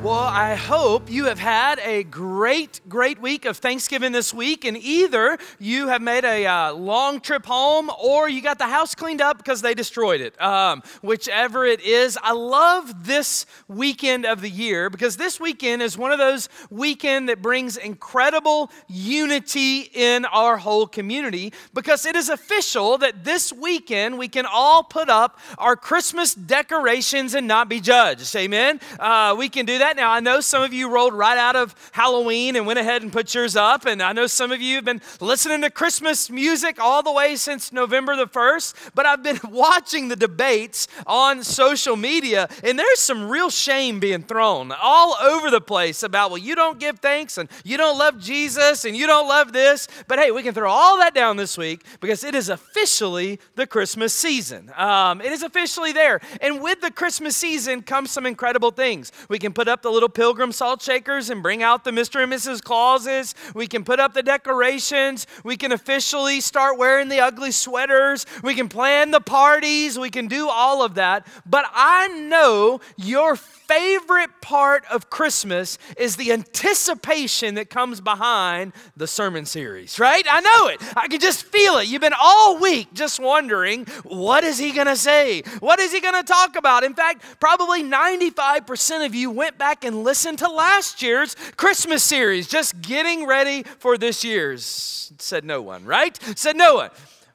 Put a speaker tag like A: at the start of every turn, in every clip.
A: Well, I hope you have had a great, great week of Thanksgiving this week, and either you have made a uh, long trip home or you got the house cleaned up because they destroyed it. Um, whichever it is, I love this weekend of the year because this weekend is one of those weekend that brings incredible unity in our whole community because it is official that this weekend we can all put up our Christmas decorations and not be judged. Amen. Uh, we can do that Now, I know some of you rolled right out of Halloween and went ahead and put yours up. And I know some of you have been listening to Christmas music all the way since November the 1st. But I've been watching the debates on social media, and there's some real shame being thrown all over the place about, well, you don't give thanks and you don't love Jesus and you don't love this. But hey, we can throw all that down this week because it is officially the Christmas season. Um, it is officially there. And with the Christmas season comes some incredible things. We can put up up the little pilgrim salt shakers and bring out the Mr. and Mrs. Clauses. We can put up the decorations. We can officially start wearing the ugly sweaters. We can plan the parties. We can do all of that. But I know your favorite part of Christmas is the anticipation that comes behind the sermon series, right? I know it. I can just feel it. You've been all week just wondering, what is he going to say? What is he going to talk about? In fact, probably 95% of you went back and listened to last year's Christmas series, just getting ready for this year's. Said no one, right? Said no one.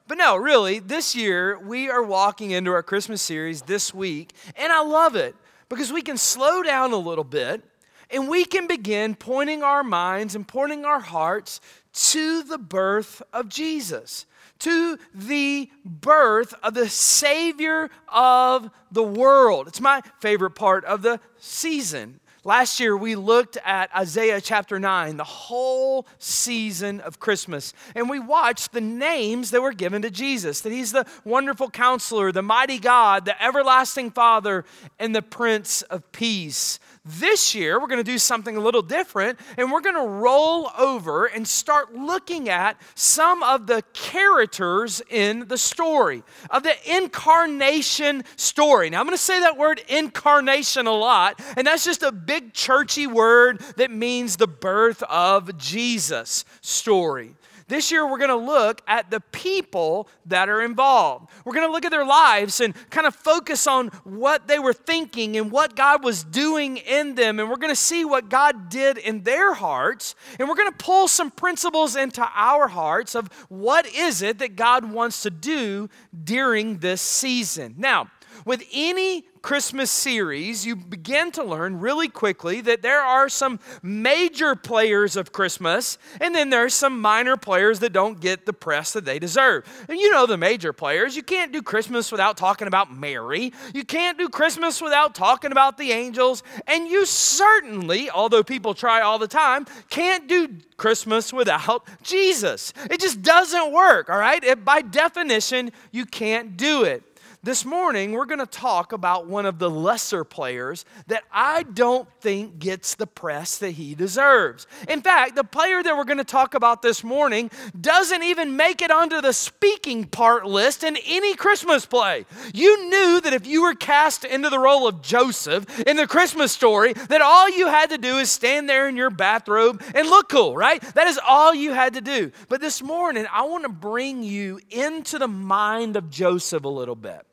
A: But no, really, this year we are walking into our Christmas series this week, and I love it because we can slow down a little bit and we can begin pointing our minds and pointing our hearts to the birth of Jesus, to the birth of the Savior of the world. It's my favorite part of the season. Last year, we looked at Isaiah chapter 9, the whole season of Christmas, and we watched the names that were given to Jesus that he's the wonderful counselor, the mighty God, the everlasting Father, and the Prince of Peace. This year, we're going to do something a little different, and we're going to roll over and start looking at some of the characters in the story, of the incarnation story. Now, I'm going to say that word incarnation a lot, and that's just a big churchy word that means the birth of Jesus story. This year, we're going to look at the people that are involved. We're going to look at their lives and kind of focus on what they were thinking and what God was doing in them. And we're going to see what God did in their hearts. And we're going to pull some principles into our hearts of what is it that God wants to do during this season. Now, with any Christmas series, you begin to learn really quickly that there are some major players of Christmas, and then there's some minor players that don't get the press that they deserve. And you know the major players. You can't do Christmas without talking about Mary. You can't do Christmas without talking about the angels. And you certainly, although people try all the time, can't do Christmas without Jesus. It just doesn't work, all right? It, by definition, you can't do it. This morning, we're going to talk about one of the lesser players that I don't think gets the press that he deserves. In fact, the player that we're going to talk about this morning doesn't even make it onto the speaking part list in any Christmas play. You knew that if you were cast into the role of Joseph in the Christmas story, that all you had to do is stand there in your bathrobe and look cool, right? That is all you had to do. But this morning, I want to bring you into the mind of Joseph a little bit.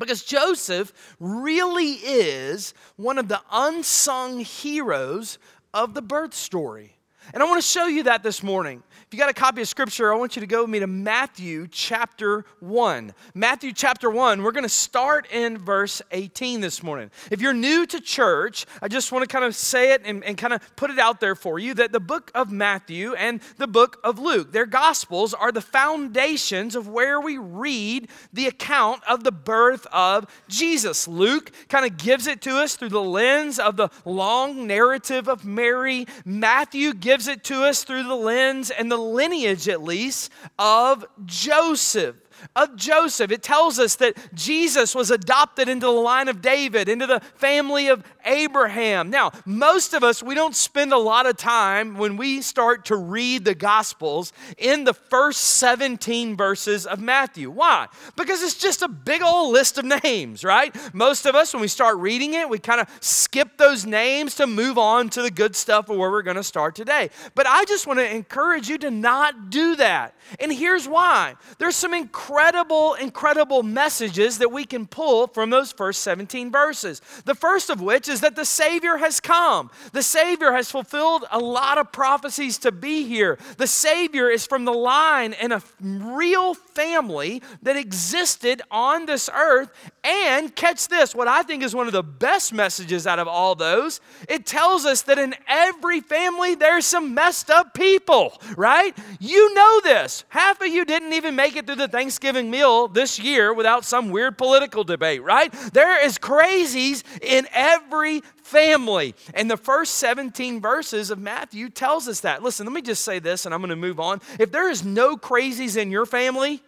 A: Because Joseph really is one of the unsung heroes of the birth story. And I want to show you that this morning. If you got a copy of scripture, I want you to go with me to Matthew chapter 1. Matthew chapter 1, we're going to start in verse 18 this morning. If you're new to church, I just want to kind of say it and, and kind of put it out there for you that the book of Matthew and the book of Luke, their gospels are the foundations of where we read the account of the birth of Jesus. Luke kind of gives it to us through the lens of the long narrative of Mary. Matthew gives it to us through the lens and the lineage, at least, of Joseph. of Joseph. It tells us that Jesus was adopted into the line of David, into the family of Abraham. Now, most of us, we don't spend a lot of time when we start to read the Gospels in the first 17 verses of Matthew. Why? Because it's just a big old list of names, right? Most of us, when we start reading it, we kind of skip those names to move on to the good stuff of where we're going to start today. But I just want to encourage you to not do that. And here's why there's some incredible, incredible messages that we can pull from those first 17 verses. The first of which is that the Savior has come. The Savior has fulfilled a lot of prophecies to be here. The Savior is from the line and a real family that existed on this earth. And catch this, what I think is one of the best messages out of all those, it tells us that in every family there's some messed up people, right? You know this. Half of you didn't even make it through the Thanksgiving meal this year without some weird political debate, right? There is crazies in every family. And the first 17 verses of Matthew tells us that. Listen, let me just say this and I'm going to move on. If there is no crazies in your family,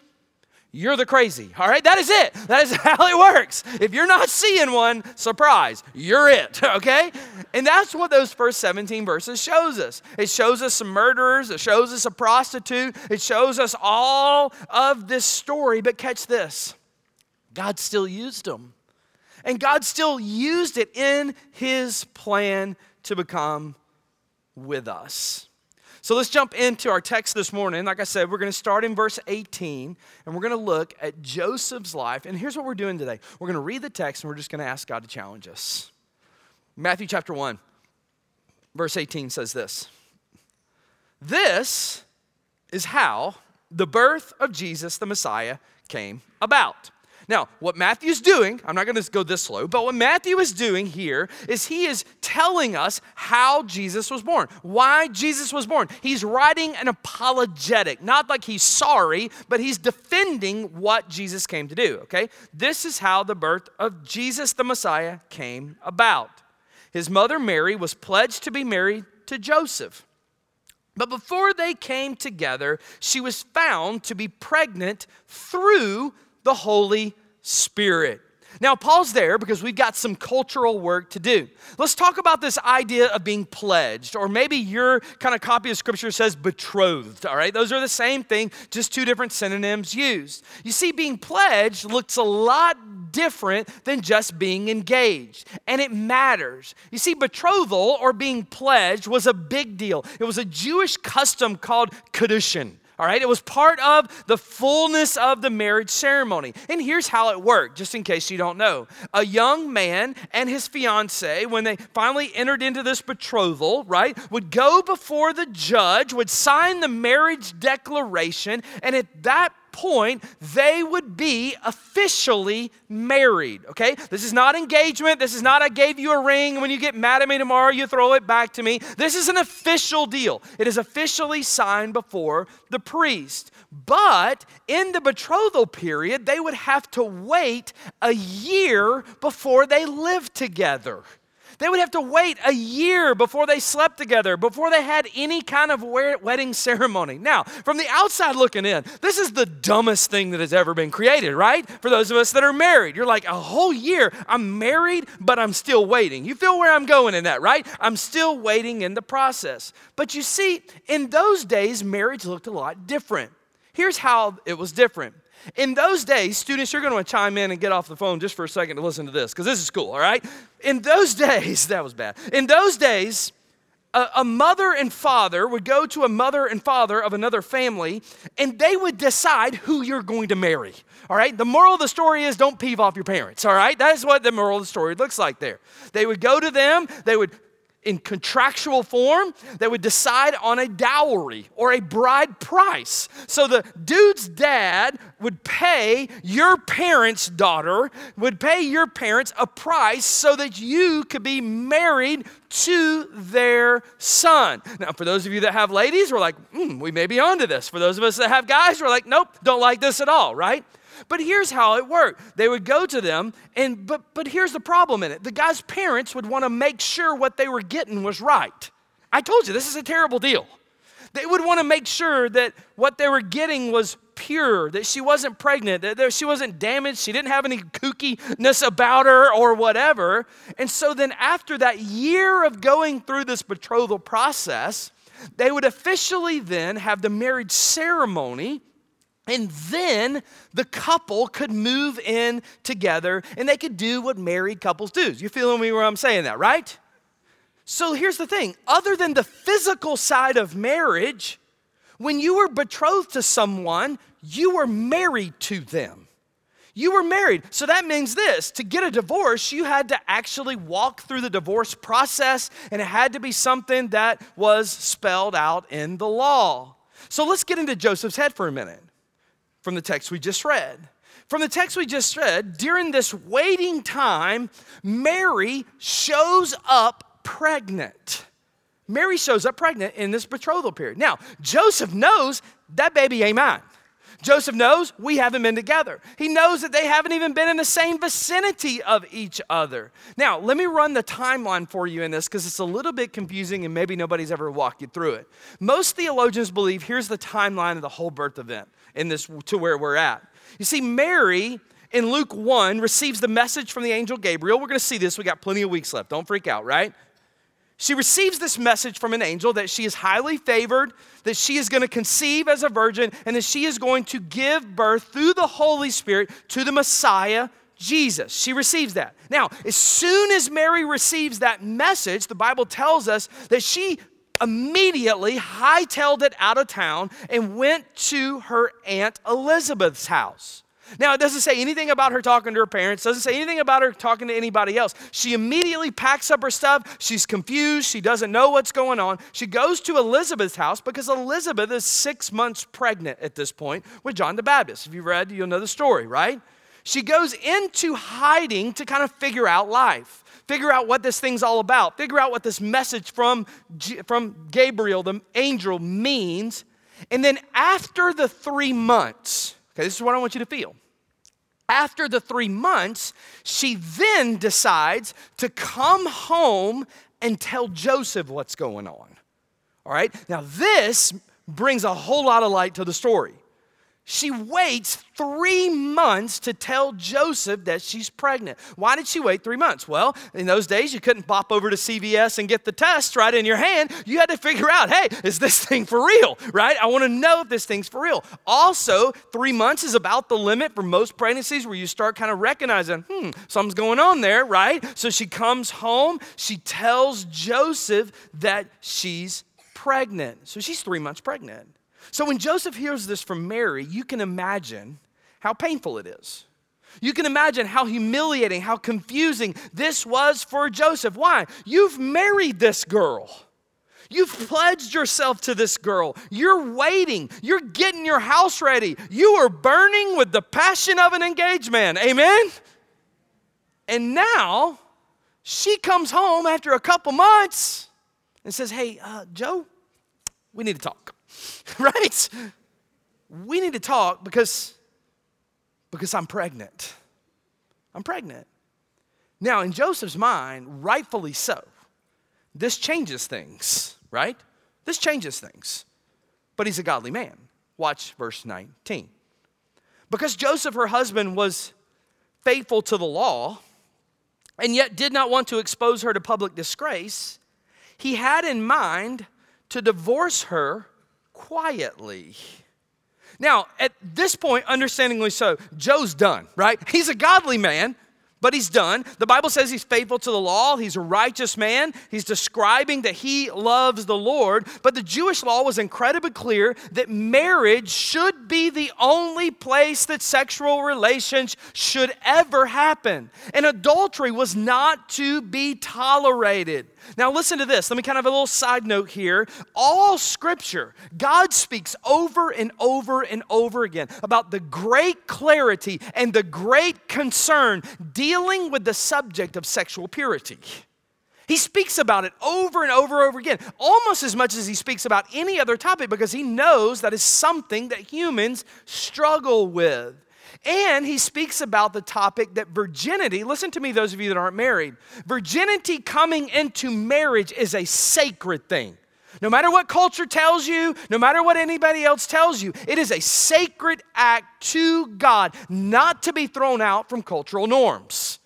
A: you're the crazy. All right, that is it. That is how it works. If you're not seeing one, surprise, you're it. Okay, and that's what those first 17 verses shows us. It shows us some murderers. It shows us a prostitute. It shows us all of this story. But catch this: God still used them, and God still used it in His plan to become with us. So let's jump into our text this morning. Like I said, we're going to start in verse 18 and we're going to look at Joseph's life. And here's what we're doing today we're going to read the text and we're just going to ask God to challenge us. Matthew chapter 1, verse 18 says this This is how the birth of Jesus the Messiah came about. Now, what Matthew's doing, I'm not going to go this slow, but what Matthew is doing here is he is telling us how Jesus was born, why Jesus was born. He's writing an apologetic, not like he's sorry, but he's defending what Jesus came to do, okay? This is how the birth of Jesus the Messiah came about. His mother Mary was pledged to be married to Joseph. But before they came together, she was found to be pregnant through the Holy Spirit. Now, pause there because we've got some cultural work to do. Let's talk about this idea of being pledged, or maybe your kind of copy of scripture says betrothed, all right? Those are the same thing, just two different synonyms used. You see, being pledged looks a lot different than just being engaged, and it matters. You see, betrothal or being pledged was a big deal, it was a Jewish custom called kedushin. All right, it was part of the fullness of the marriage ceremony. And here's how it worked, just in case you don't know. A young man and his fiance, when they finally entered into this betrothal, right, would go before the judge, would sign the marriage declaration, and at that point, they would be officially married. Okay? This is not engagement. This is not I gave you a ring. When you get mad at me tomorrow, you throw it back to me. This is an official deal. It is officially signed before the priest. But in the betrothal period, they would have to wait a year before they lived together. They would have to wait a year before they slept together, before they had any kind of wedding ceremony. Now, from the outside looking in, this is the dumbest thing that has ever been created, right? For those of us that are married, you're like, a whole year, I'm married, but I'm still waiting. You feel where I'm going in that, right? I'm still waiting in the process. But you see, in those days, marriage looked a lot different. Here's how it was different in those days, students, you're going to chime in and get off the phone just for a second to listen to this because this is cool, all right? In those days, that was bad. In those days, a, a, mother and father would go to a mother and father of another family and they would decide who you're going to marry. All right? The moral of the story is don't peeve off your parents. All right? That is what the moral of the story looks like there. They would go to them, they would in contractual form that would decide on a dowry or a bride price. So the dude's dad would pay your parents' daughter, would pay your parents a price so that you could be married to their son. Now, for those of you that have ladies, we're like, mm, we may be onto this. For those of us that have guys, we're like, nope, don't like this at all, right? But here's how it worked. They would go to them, and but but here's the problem in it. The guy's parents would want to make sure what they were getting was right. I told you this is a terrible deal. They would want to make sure that what they were getting was pure, that she wasn't pregnant, that she wasn't damaged, she didn't have any kookiness about her or whatever. And so then, after that year of going through this betrothal process, they would officially then have the marriage ceremony. And then the couple could move in together and they could do what married couples do. You feeling me where I'm saying that, right? So here's the thing other than the physical side of marriage, when you were betrothed to someone, you were married to them. You were married. So that means this to get a divorce, you had to actually walk through the divorce process, and it had to be something that was spelled out in the law. So let's get into Joseph's head for a minute from the text we just read. From the text we just read, during this waiting time, Mary shows up pregnant. Mary shows up pregnant in this betrothal period. Now, Joseph knows that baby ain't mine. Joseph knows we haven't been together. He knows that they haven't even been in the same vicinity of each other. Now, let me run the timeline for you in this because it's a little bit confusing and maybe nobody's ever walked you through it. Most theologians believe here's the timeline of the whole birth event in this to where we're at. You see, Mary in Luke 1 receives the message from the angel Gabriel. We're going to see this. We got plenty of weeks left. Don't freak out, right? She receives this message from an angel that she is highly favored, that she is going to conceive as a virgin, and that she is going to give birth through the Holy Spirit to the Messiah, Jesus. She receives that. Now, as soon as Mary receives that message, the Bible tells us that she immediately hightailed it out of town and went to her Aunt Elizabeth's house. Now, it doesn't say anything about her talking to her parents, doesn't say anything about her talking to anybody else. She immediately packs up her stuff. She's confused. She doesn't know what's going on. She goes to Elizabeth's house because Elizabeth is six months pregnant at this point with John the Baptist. If you've read, you'll know the story, right? She goes into hiding to kind of figure out life, figure out what this thing's all about, figure out what this message from, from Gabriel, the angel, means. And then after the three months, okay, this is what I want you to feel. After the three months, she then decides to come home and tell Joseph what's going on. All right? Now, this brings a whole lot of light to the story. She waits three months to tell Joseph that she's pregnant. Why did she wait three months? Well, in those days, you couldn't pop over to CVS and get the test right in your hand. You had to figure out, hey, is this thing for real, right? I want to know if this thing's for real. Also, three months is about the limit for most pregnancies where you start kind of recognizing, hmm, something's going on there, right? So she comes home, she tells Joseph that she's pregnant. So she's three months pregnant. So when Joseph hears this from Mary, you can imagine how painful it is. You can imagine how humiliating, how confusing this was for Joseph. Why? You've married this girl. You've pledged yourself to this girl. You're waiting. You're getting your house ready. You are burning with the passion of an engaged man. Amen? And now she comes home after a couple months and says, Hey, uh, Joe, we need to talk. right? We need to talk because, because I'm pregnant. I'm pregnant. Now, in Joseph's mind, rightfully so, this changes things, right? This changes things. But he's a godly man. Watch verse 19. Because Joseph, her husband, was faithful to the law and yet did not want to expose her to public disgrace, he had in mind to divorce her quietly. Now, at this point, understandingly so, Joe's done, right? He's a godly man, but he's done. The Bible says he's faithful to the law. He's a righteous man. He's describing that he loves the Lord. But the Jewish law was incredibly clear that marriage should be the only place that sexual relations should ever happen. And adultery was not to be tolerated. Now, listen to this. Let me kind of have a little side note here. All scripture, God speaks over and over and over again about the great clarity and the great concern dealing with the subject of sexual purity. He speaks about it over and over and over again, almost as much as he speaks about any other topic because he knows that is something that humans struggle with. And he speaks about the topic that virginity, listen to me, those of you that aren't married, virginity coming into marriage is a sacred thing. No matter what culture tells you, no matter what anybody else tells you, it is a sacred act to God not to be thrown out from cultural norms.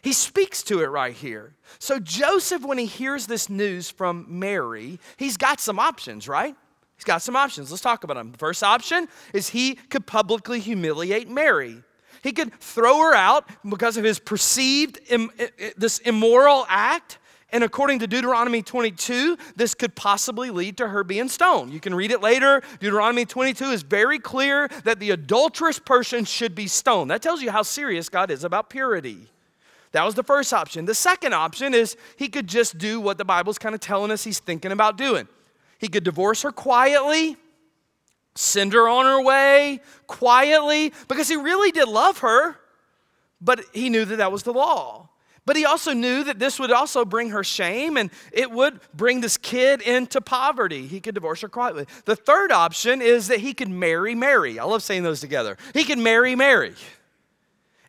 A: He speaks to it right here. So, Joseph, when he hears this news from Mary, he's got some options, right? He's got some options. Let's talk about them. The first option is he could publicly humiliate Mary. He could throw her out because of his perceived Im- this immoral act. And according to Deuteronomy 22, this could possibly lead to her being stoned. You can read it later. Deuteronomy 22 is very clear that the adulterous person should be stoned. That tells you how serious God is about purity. That was the first option. The second option is he could just do what the Bible's kind of telling us he's thinking about doing. He could divorce her quietly, send her on her way quietly, because he really did love her, but he knew that that was the law. But he also knew that this would also bring her shame and it would bring this kid into poverty. He could divorce her quietly. The third option is that he could marry Mary. I love saying those together. He could marry Mary.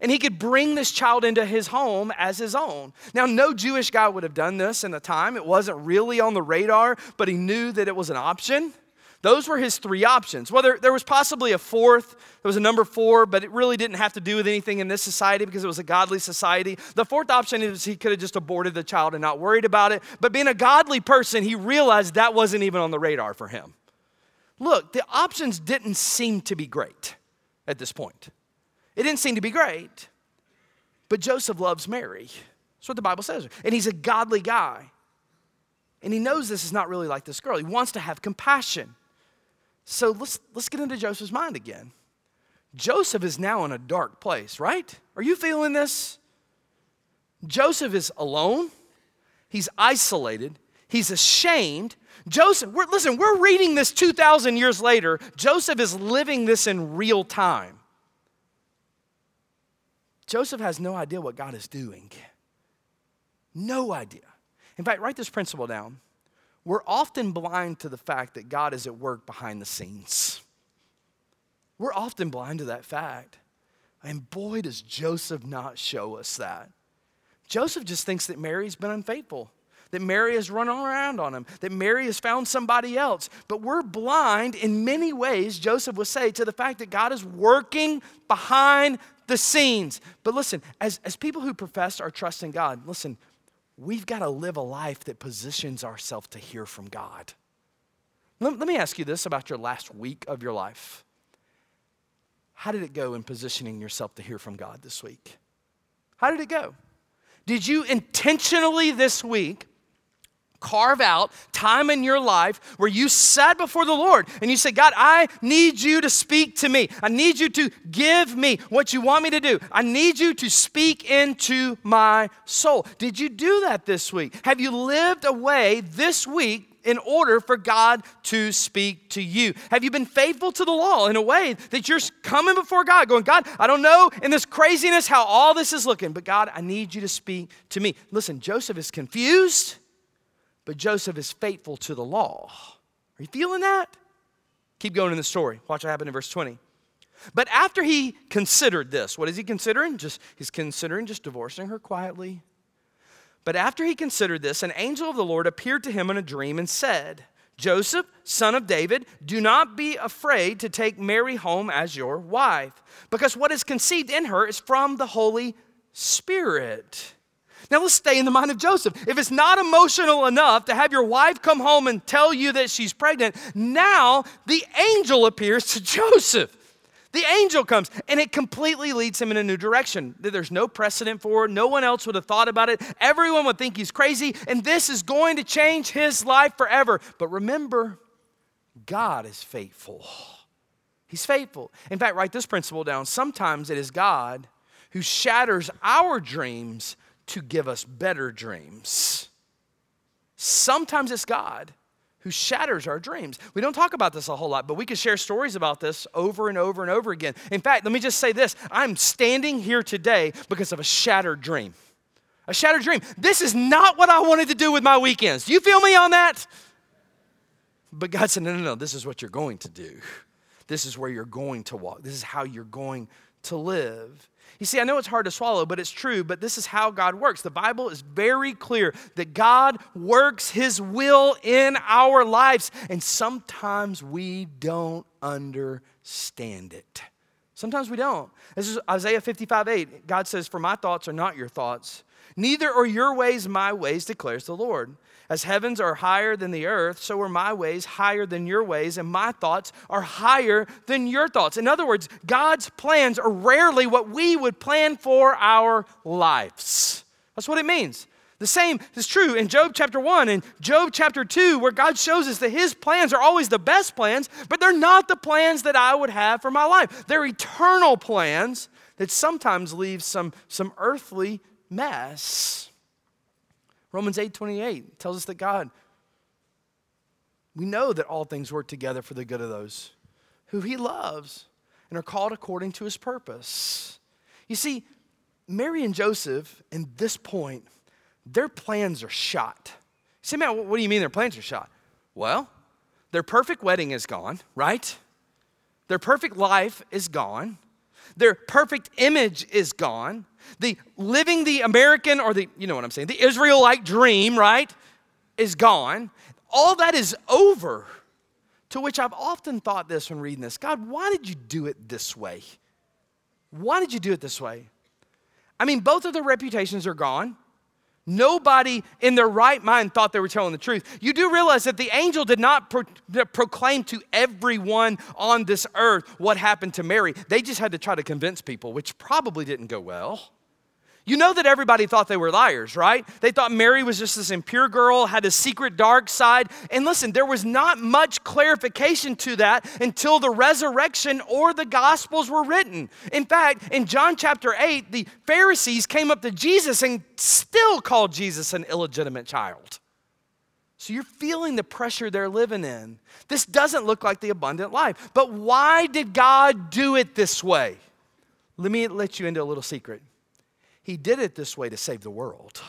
A: And he could bring this child into his home as his own. Now, no Jewish guy would have done this in the time. It wasn't really on the radar, but he knew that it was an option. Those were his three options. Well, there, there was possibly a fourth. There was a number four, but it really didn't have to do with anything in this society because it was a godly society. The fourth option is he could have just aborted the child and not worried about it. But being a godly person, he realized that wasn't even on the radar for him. Look, the options didn't seem to be great at this point. It didn't seem to be great. But Joseph loves Mary. That's what the Bible says. And he's a godly guy. And he knows this is not really like this girl. He wants to have compassion. So let's, let's get into Joseph's mind again. Joseph is now in a dark place, right? Are you feeling this? Joseph is alone, he's isolated, he's ashamed. Joseph, we're, listen, we're reading this 2,000 years later. Joseph is living this in real time. Joseph has no idea what God is doing. No idea. In fact, write this principle down we're often blind to the fact that God is at work behind the scenes. We're often blind to that fact. And boy, does Joseph not show us that. Joseph just thinks that Mary's been unfaithful, that Mary has run around on him, that Mary has found somebody else. But we're blind in many ways, Joseph would say, to the fact that God is working behind the scenes. But listen, as, as people who profess our trust in God, listen, we've got to live a life that positions ourselves to hear from God. Let, let me ask you this about your last week of your life. How did it go in positioning yourself to hear from God this week? How did it go? Did you intentionally this week carve out time in your life where you sat before the Lord and you say, God, I need you to speak to me. I need you to give me what you want me to do. I need you to speak into my soul. Did you do that this week? Have you lived a way this week in order for God to speak to you? Have you been faithful to the law in a way that you're coming before God, going, God, I don't know in this craziness how all this is looking, but God, I need you to speak to me. Listen, Joseph is confused but Joseph is faithful to the law. Are you feeling that? Keep going in the story. Watch what happened in verse 20. But after he considered this, what is he considering? Just he's considering just divorcing her quietly. But after he considered this, an angel of the Lord appeared to him in a dream and said, Joseph, son of David, do not be afraid to take Mary home as your wife, because what is conceived in her is from the Holy Spirit. Now let's stay in the mind of Joseph. If it's not emotional enough to have your wife come home and tell you that she's pregnant, now the angel appears to Joseph. The angel comes and it completely leads him in a new direction that there's no precedent for. No one else would have thought about it. Everyone would think he's crazy, and this is going to change his life forever. But remember, God is faithful. He's faithful. In fact, write this principle down. Sometimes it is God who shatters our dreams to give us better dreams. Sometimes it's God who shatters our dreams. We don't talk about this a whole lot, but we could share stories about this over and over and over again. In fact, let me just say this I'm standing here today because of a shattered dream. A shattered dream. This is not what I wanted to do with my weekends. Do you feel me on that? But God said, no, no, no, this is what you're going to do. This is where you're going to walk. This is how you're going to live. You see, I know it's hard to swallow, but it's true. But this is how God works. The Bible is very clear that God works His will in our lives, and sometimes we don't understand it. Sometimes we don't. This is Isaiah 55 8. God says, For my thoughts are not your thoughts, neither are your ways my ways, declares the Lord. As heavens are higher than the earth, so are my ways higher than your ways, and my thoughts are higher than your thoughts. In other words, God's plans are rarely what we would plan for our lives. That's what it means. The same is true in Job chapter 1 and Job chapter 2, where God shows us that his plans are always the best plans, but they're not the plans that I would have for my life. They're eternal plans that sometimes leave some, some earthly mess. Romans 8 28 tells us that God, we know that all things work together for the good of those who he loves and are called according to his purpose. You see, Mary and Joseph, in this point, their plans are shot. Say, man, what do you mean their plans are shot? Well, their perfect wedding is gone, right? Their perfect life is gone. Their perfect image is gone. The living the American or the, you know what I'm saying, the Israelite dream, right, is gone. All that is over. To which I've often thought this when reading this God, why did you do it this way? Why did you do it this way? I mean, both of their reputations are gone. Nobody in their right mind thought they were telling the truth. You do realize that the angel did not pro- proclaim to everyone on this earth what happened to Mary. They just had to try to convince people, which probably didn't go well. You know that everybody thought they were liars, right? They thought Mary was just this impure girl, had a secret dark side. And listen, there was not much clarification to that until the resurrection or the gospels were written. In fact, in John chapter 8, the Pharisees came up to Jesus and still called Jesus an illegitimate child. So you're feeling the pressure they're living in. This doesn't look like the abundant life. But why did God do it this way? Let me let you into a little secret. He did it this way to save the world.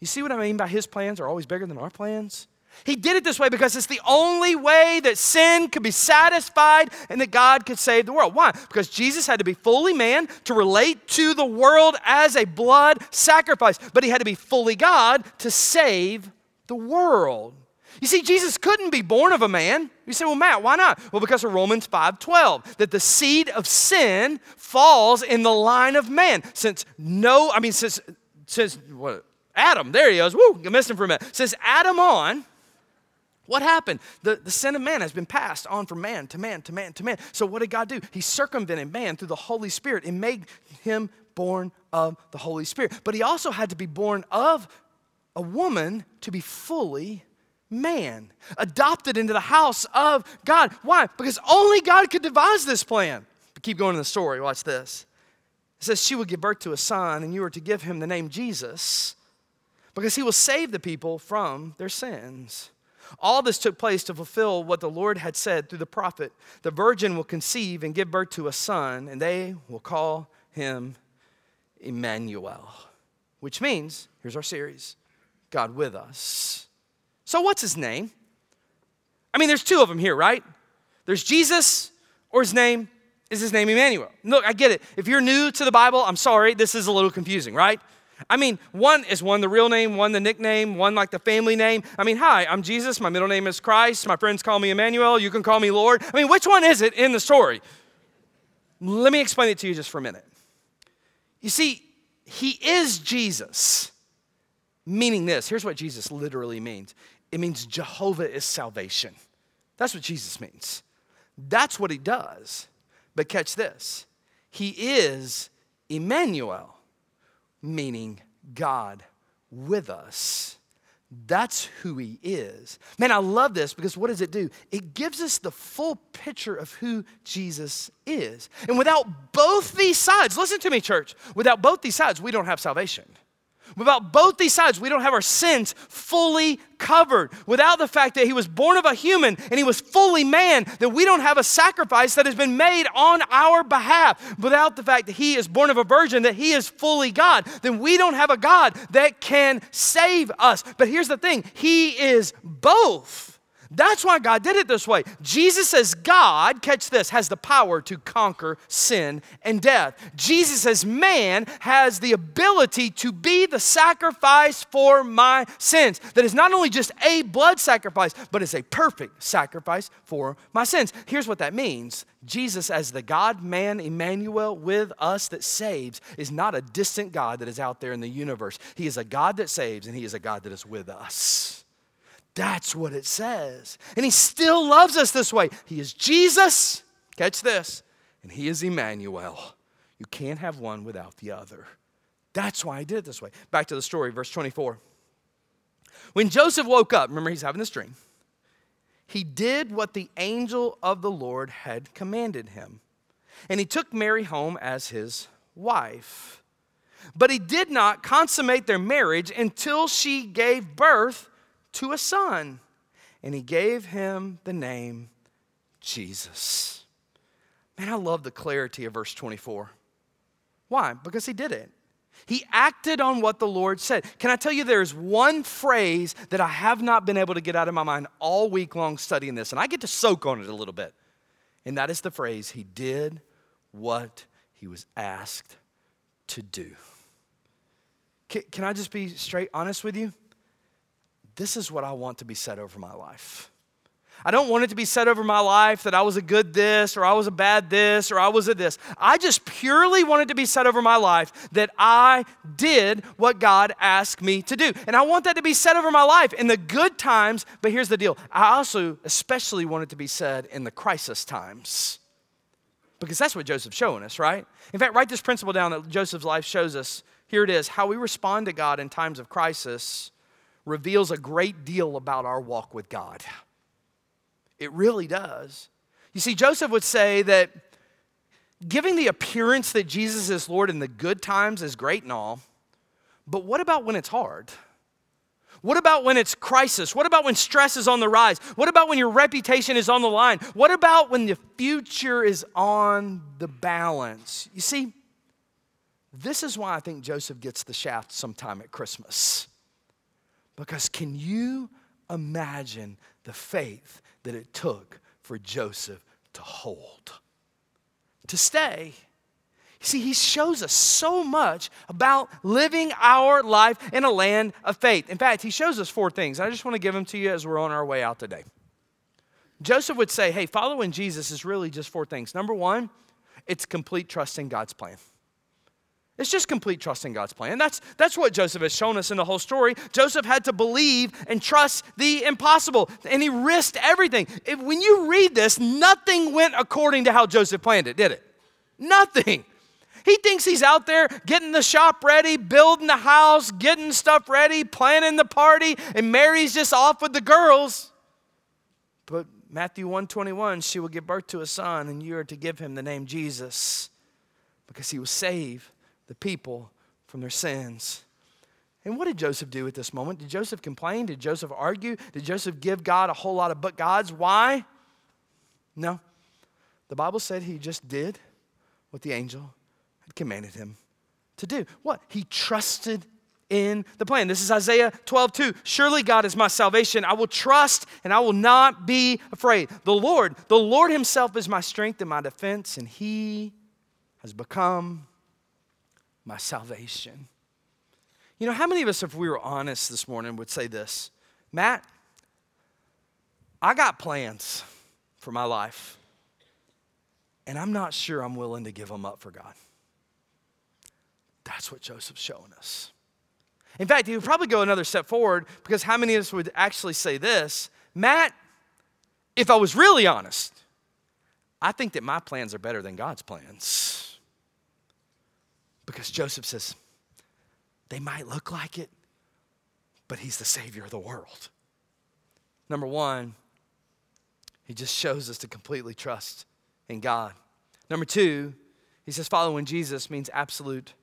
A: You see what I mean by his plans are always bigger than our plans? He did it this way because it's the only way that sin could be satisfied and that God could save the world. Why? Because Jesus had to be fully man to relate to the world as a blood sacrifice, but he had to be fully God to save the world. You see, Jesus couldn't be born of a man. You say, well, Matt, why not? Well, because of Romans 5:12, that the seed of sin falls in the line of man. Since no, I mean, since since what Adam, there he goes. Woo, I missed him for a minute. Since Adam on, what happened? The, the sin of man has been passed on from man to man to man to man. So what did God do? He circumvented man through the Holy Spirit and made him born of the Holy Spirit. But he also had to be born of a woman to be fully man, adopted into the house of God. Why? Because only God could devise this plan. But keep going in the story. Watch this. It says, She will give birth to a son, and you are to give him the name Jesus, because he will save the people from their sins. All this took place to fulfill what the Lord had said through the prophet The virgin will conceive and give birth to a son, and they will call him Emmanuel, which means, here's our series God with us. So, what's his name? I mean, there's two of them here, right? There's Jesus, or his name is his name Emmanuel. Look, I get it. If you're new to the Bible, I'm sorry, this is a little confusing, right? I mean, one is one the real name, one the nickname, one like the family name. I mean, hi, I'm Jesus. My middle name is Christ. My friends call me Emmanuel. You can call me Lord. I mean, which one is it in the story? Let me explain it to you just for a minute. You see, he is Jesus, meaning this. Here's what Jesus literally means it means Jehovah is salvation. That's what Jesus means. That's what he does. But catch this He is Emmanuel, meaning God with us. That's who he is. Man, I love this because what does it do? It gives us the full picture of who Jesus is. And without both these sides, listen to me, church, without both these sides, we don't have salvation. Without both these sides, we don't have our sins fully covered. Without the fact that he was born of a human and he was fully man, then we don't have a sacrifice that has been made on our behalf. Without the fact that he is born of a virgin, that he is fully God, then we don't have a God that can save us. But here's the thing He is both. That's why God did it this way. Jesus as God, catch this, has the power to conquer sin and death. Jesus as man has the ability to be the sacrifice for my sins. That is not only just a blood sacrifice, but is a perfect sacrifice for my sins. Here's what that means Jesus, as the God man Emmanuel with us that saves, is not a distant God that is out there in the universe. He is a God that saves, and He is a God that is with us. That's what it says. And he still loves us this way. He is Jesus, catch this, and he is Emmanuel. You can't have one without the other. That's why I did it this way. Back to the story, verse 24. When Joseph woke up, remember he's having this dream, he did what the angel of the Lord had commanded him. And he took Mary home as his wife. But he did not consummate their marriage until she gave birth to a son, and he gave him the name Jesus. Man, I love the clarity of verse 24. Why? Because he did it. He acted on what the Lord said. Can I tell you, there's one phrase that I have not been able to get out of my mind all week long studying this, and I get to soak on it a little bit. And that is the phrase, He did what He was asked to do. Can, can I just be straight honest with you? This is what I want to be said over my life. I don't want it to be said over my life that I was a good this or I was a bad this or I was a this. I just purely want it to be said over my life that I did what God asked me to do. And I want that to be said over my life in the good times, but here's the deal I also especially want it to be said in the crisis times. Because that's what Joseph's showing us, right? In fact, write this principle down that Joseph's life shows us. Here it is how we respond to God in times of crisis reveals a great deal about our walk with God. It really does. You see, Joseph would say that giving the appearance that Jesus is Lord in the good times is great and all, but what about when it's hard? What about when it's crisis? What about when stress is on the rise? What about when your reputation is on the line? What about when the future is on the balance? You see, this is why I think Joseph gets the shaft sometime at Christmas. Because can you imagine the faith that it took for Joseph to hold, to stay? You see, he shows us so much about living our life in a land of faith. In fact, he shows us four things. I just want to give them to you as we're on our way out today. Joseph would say, hey, following Jesus is really just four things. Number one, it's complete trust in God's plan. It's just complete trust in God's plan. That's, that's what Joseph has shown us in the whole story. Joseph had to believe and trust the impossible, and he risked everything. If, when you read this, nothing went according to how Joseph planned it, did it? Nothing. He thinks he's out there getting the shop ready, building the house, getting stuff ready, planning the party, and Mary's just off with the girls. But Matthew 121, she will give birth to a son, and you are to give him the name Jesus because he will save the people from their sins. And what did Joseph do at this moment? Did Joseph complain? Did Joseph argue? Did Joseph give God a whole lot of but gods? Why? No. The Bible said he just did what the angel had commanded him to do. What? He trusted in the plan. This is Isaiah 12, 2. Surely God is my salvation. I will trust and I will not be afraid. The Lord, the Lord Himself is my strength and my defense, and He has become my salvation. You know, how many of us, if we were honest this morning, would say this Matt, I got plans for my life, and I'm not sure I'm willing to give them up for God. That's what Joseph's showing us. In fact, he would probably go another step forward because how many of us would actually say this Matt, if I was really honest, I think that my plans are better than God's plans. Because Joseph says, they might look like it, but he's the Savior of the world. Number one, he just shows us to completely trust in God. Number two, he says following Jesus means absolute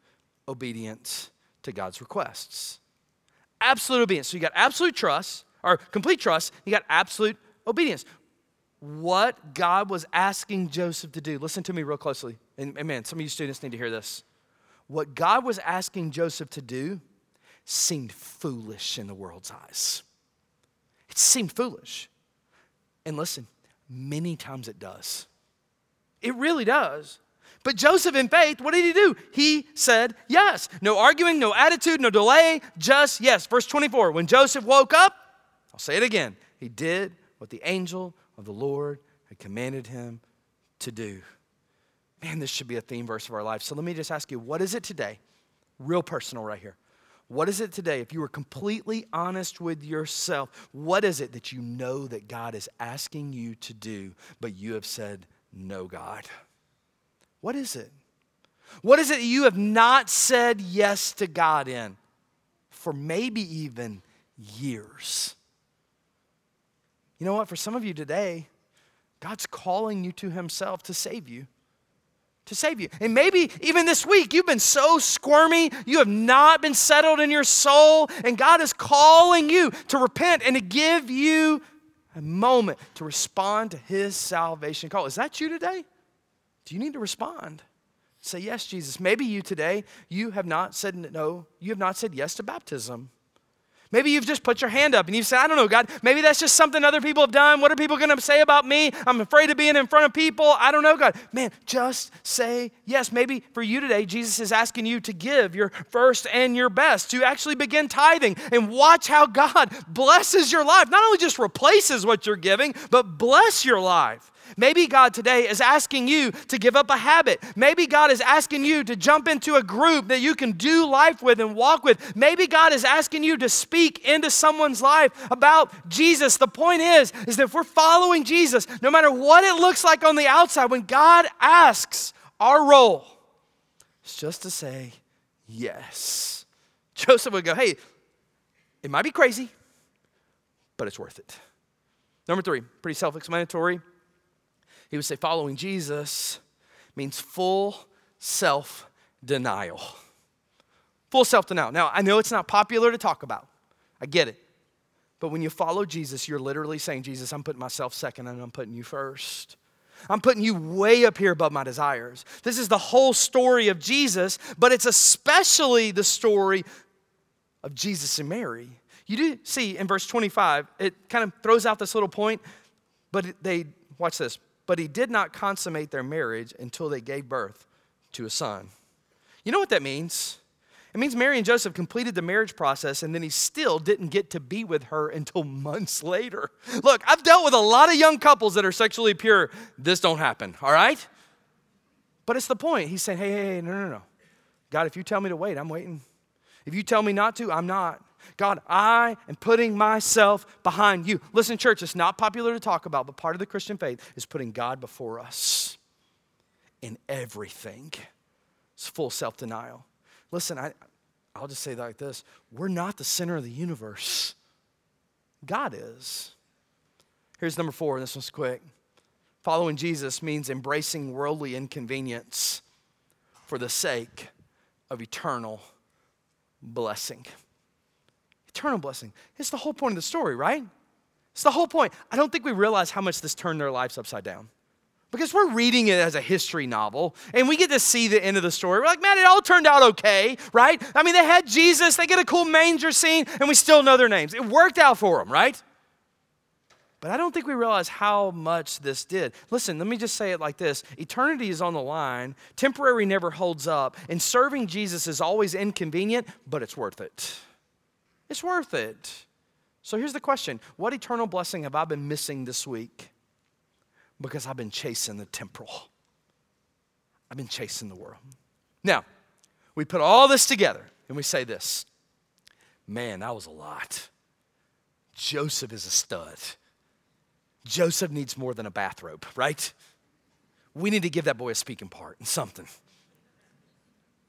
A: obedience to God's requests. Absolute obedience. So you got absolute trust, or complete trust, you got absolute obedience. What God was asking Joseph to do, listen to me real closely. Man, some of you students need to hear this what God was asking Joseph to do seemed foolish in the world's eyes. It seemed foolish. And listen, many times it does. It really does. But Joseph, in faith, what did he do? He said yes. No arguing, no attitude, no delay, just yes. Verse 24 When Joseph woke up, I'll say it again, he did what the angel of the Lord had commanded him to do. Man, this should be a theme verse of our life. So let me just ask you, what is it today? Real personal right here. What is it today? If you were completely honest with yourself, what is it that you know that God is asking you to do, but you have said, No, God? What is it? What is it you have not said yes to God in for maybe even years? You know what? For some of you today, God's calling you to Himself to save you to save you. And maybe even this week, you've been so squirmy, you have not been settled in your soul, and God is calling you to repent and to give you a moment to respond to His salvation call. Is that you today? Do you need to respond? Say, Yes, Jesus. Maybe you today, you have not said no, you have not said yes to baptism. Maybe you've just put your hand up and you've said, I don't know, God, maybe that's just something other people have done. What are people going to say about me? I'm afraid of being in front of people. I don't know, God. Man, just say yes. Maybe for you today, Jesus is asking you to give your first and your best, to actually begin tithing and watch how God blesses your life. Not only just replaces what you're giving, but bless your life. Maybe God today is asking you to give up a habit. Maybe God is asking you to jump into a group that you can do life with and walk with. Maybe God is asking you to speak into someone's life about Jesus. The point is is that if we're following Jesus, no matter what it looks like on the outside, when God asks, our role is just to say yes. Joseph would go, "Hey, it might be crazy, but it's worth it." Number 3, pretty self-explanatory he would say following Jesus means full self denial. Full self denial. Now, I know it's not popular to talk about, I get it. But when you follow Jesus, you're literally saying, Jesus, I'm putting myself second and I'm putting you first. I'm putting you way up here above my desires. This is the whole story of Jesus, but it's especially the story of Jesus and Mary. You do see in verse 25, it kind of throws out this little point, but they, watch this, but he did not consummate their marriage until they gave birth to a son. You know what that means? It means Mary and Joseph completed the marriage process and then he still didn't get to be with her until months later. Look, I've dealt with a lot of young couples that are sexually pure. This don't happen, all right? But it's the point. He's saying, hey, hey, hey, no, no, no. God, if you tell me to wait, I'm waiting. If you tell me not to, I'm not. God, I am putting myself behind you. Listen, church, it's not popular to talk about, but part of the Christian faith is putting God before us in everything. It's full self denial. Listen, I, I'll just say like this we're not the center of the universe, God is. Here's number four, and this one's quick. Following Jesus means embracing worldly inconvenience for the sake of eternal blessing eternal blessing. It's the whole point of the story, right? It's the whole point. I don't think we realize how much this turned their lives upside down. Because we're reading it as a history novel and we get to see the end of the story. We're like, man, it all turned out okay, right? I mean, they had Jesus, they get a cool manger scene, and we still know their names. It worked out for them, right? But I don't think we realize how much this did. Listen, let me just say it like this Eternity is on the line, temporary never holds up, and serving Jesus is always inconvenient, but it's worth it. It's worth it. So here's the question What eternal blessing have I been missing this week? Because I've been chasing the temporal, I've been chasing the world. Now, we put all this together and we say this man, that was a lot. Joseph is a stud. Joseph needs more than a bathrobe, right? We need to give that boy a speaking part and something.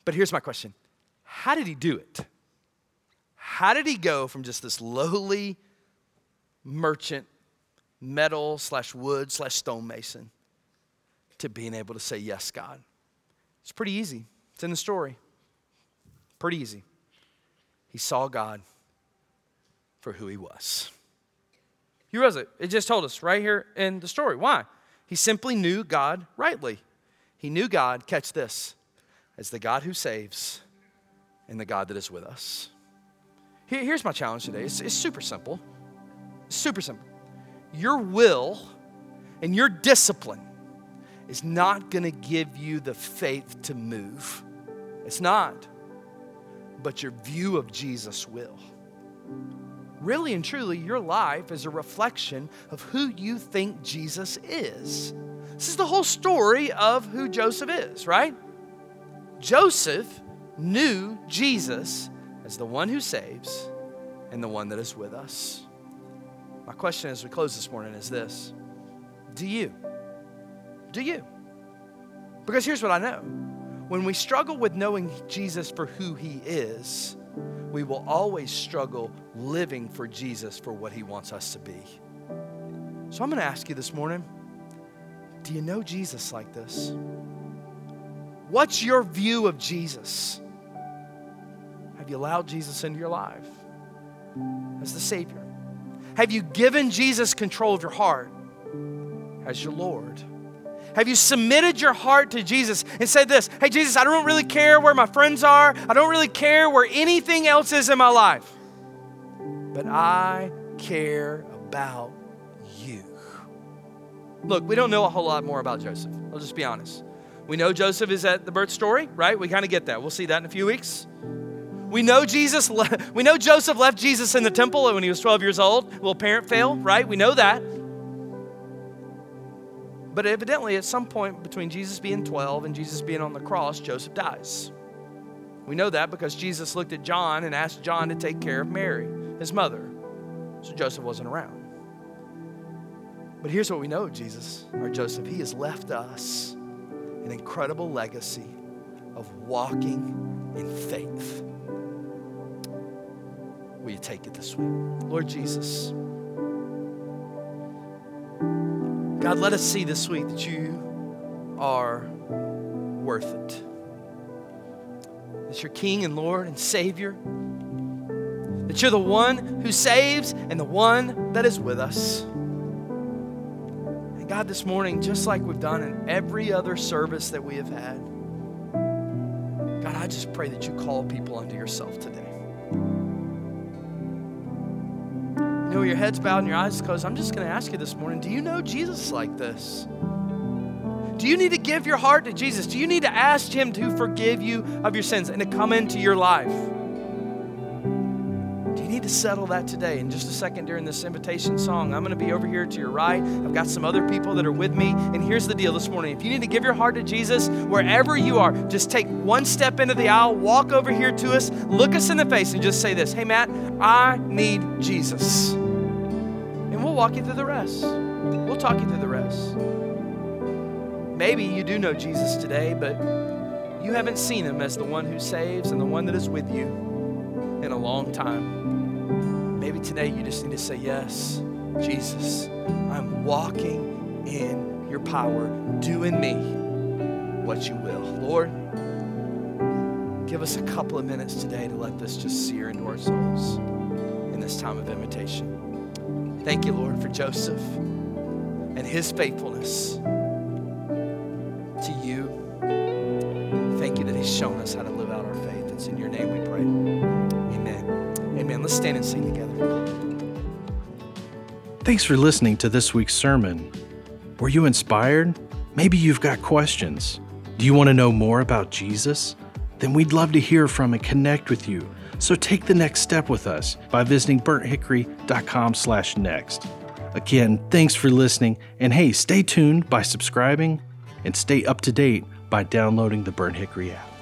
A: But here's my question How did he do it? How did he go from just this lowly merchant, metal slash wood slash stonemason, to being able to say, Yes, God? It's pretty easy. It's in the story. Pretty easy. He saw God for who he was. He was it. It just told us right here in the story. Why? He simply knew God rightly. He knew God, catch this, as the God who saves and the God that is with us. Here's my challenge today it's, it's super simple. Super simple. your will and your discipline is not going to give you the faith to move. It's not. But your view of Jesus will. Really and truly, your life is a reflection of who you think Jesus is. This is the whole story of who Joseph is, right? Joseph knew Jesus as the one who saves and the one that is with us. My question as we close this morning is this Do you? Do you? Because here's what I know when we struggle with knowing Jesus for who he is, we will always struggle living for Jesus for what he wants us to be. So I'm going to ask you this morning do you know Jesus like this? What's your view of Jesus? Have you allowed Jesus into your life as the Savior? Have you given Jesus control of your heart as your Lord? Have you submitted your heart to Jesus and said this Hey, Jesus, I don't really care where my friends are. I don't really care where anything else is in my life. But I care about you. Look, we don't know a whole lot more about Joseph. I'll just be honest. We know Joseph is at the birth story, right? We kind of get that. We'll see that in a few weeks. We know Jesus, we know Joseph left Jesus in the temple when he was 12 years old. Little parent fail, right? We know that. But evidently, at some point between Jesus being 12 and Jesus being on the cross, Joseph dies. We know that because Jesus looked at John and asked John to take care of Mary, his mother. So Joseph wasn't around. But here's what we know Jesus, or Joseph, he has left us an incredible legacy of walking in faith. Will you take it this week? Lord Jesus, God, let us see this week that you are worth it. That you're King and Lord and Savior. That you're the one who saves and the one that is with us. And God, this morning, just like we've done in every other service that we have had, God, I just pray that you call people unto yourself today. Know, your head's bowed and your eyes closed. I'm just going to ask you this morning do you know Jesus like this? Do you need to give your heart to Jesus? Do you need to ask Him to forgive you of your sins and to come into your life? Do you need to settle that today? In just a second during this invitation song, I'm going to be over here to your right. I've got some other people that are with me. And here's the deal this morning if you need to give your heart to Jesus, wherever you are, just take one step into the aisle, walk over here to us, look us in the face, and just say this Hey, Matt, I need Jesus. Walk you through the rest. We'll talk you through the rest. Maybe you do know Jesus today, but you haven't seen him as the one who saves and the one that is with you in a long time. Maybe today you just need to say, Yes, Jesus, I'm walking in your power. Do in me what you will. Lord, give us a couple of minutes today to let this just sear into our souls in this time of invitation. Thank you, Lord, for Joseph and his faithfulness to you. Thank you that he's shown us how to live out our faith. It's in your name we pray. Amen. Amen. Let's stand and sing together.
B: Thanks for listening to this week's sermon. Were you inspired? Maybe you've got questions. Do you want to know more about Jesus? Then we'd love to hear from and connect with you. So take the next step with us by visiting burnthickory.com/next. Again, thanks for listening, and hey, stay tuned by subscribing and stay up to date by downloading the Burnt Hickory app.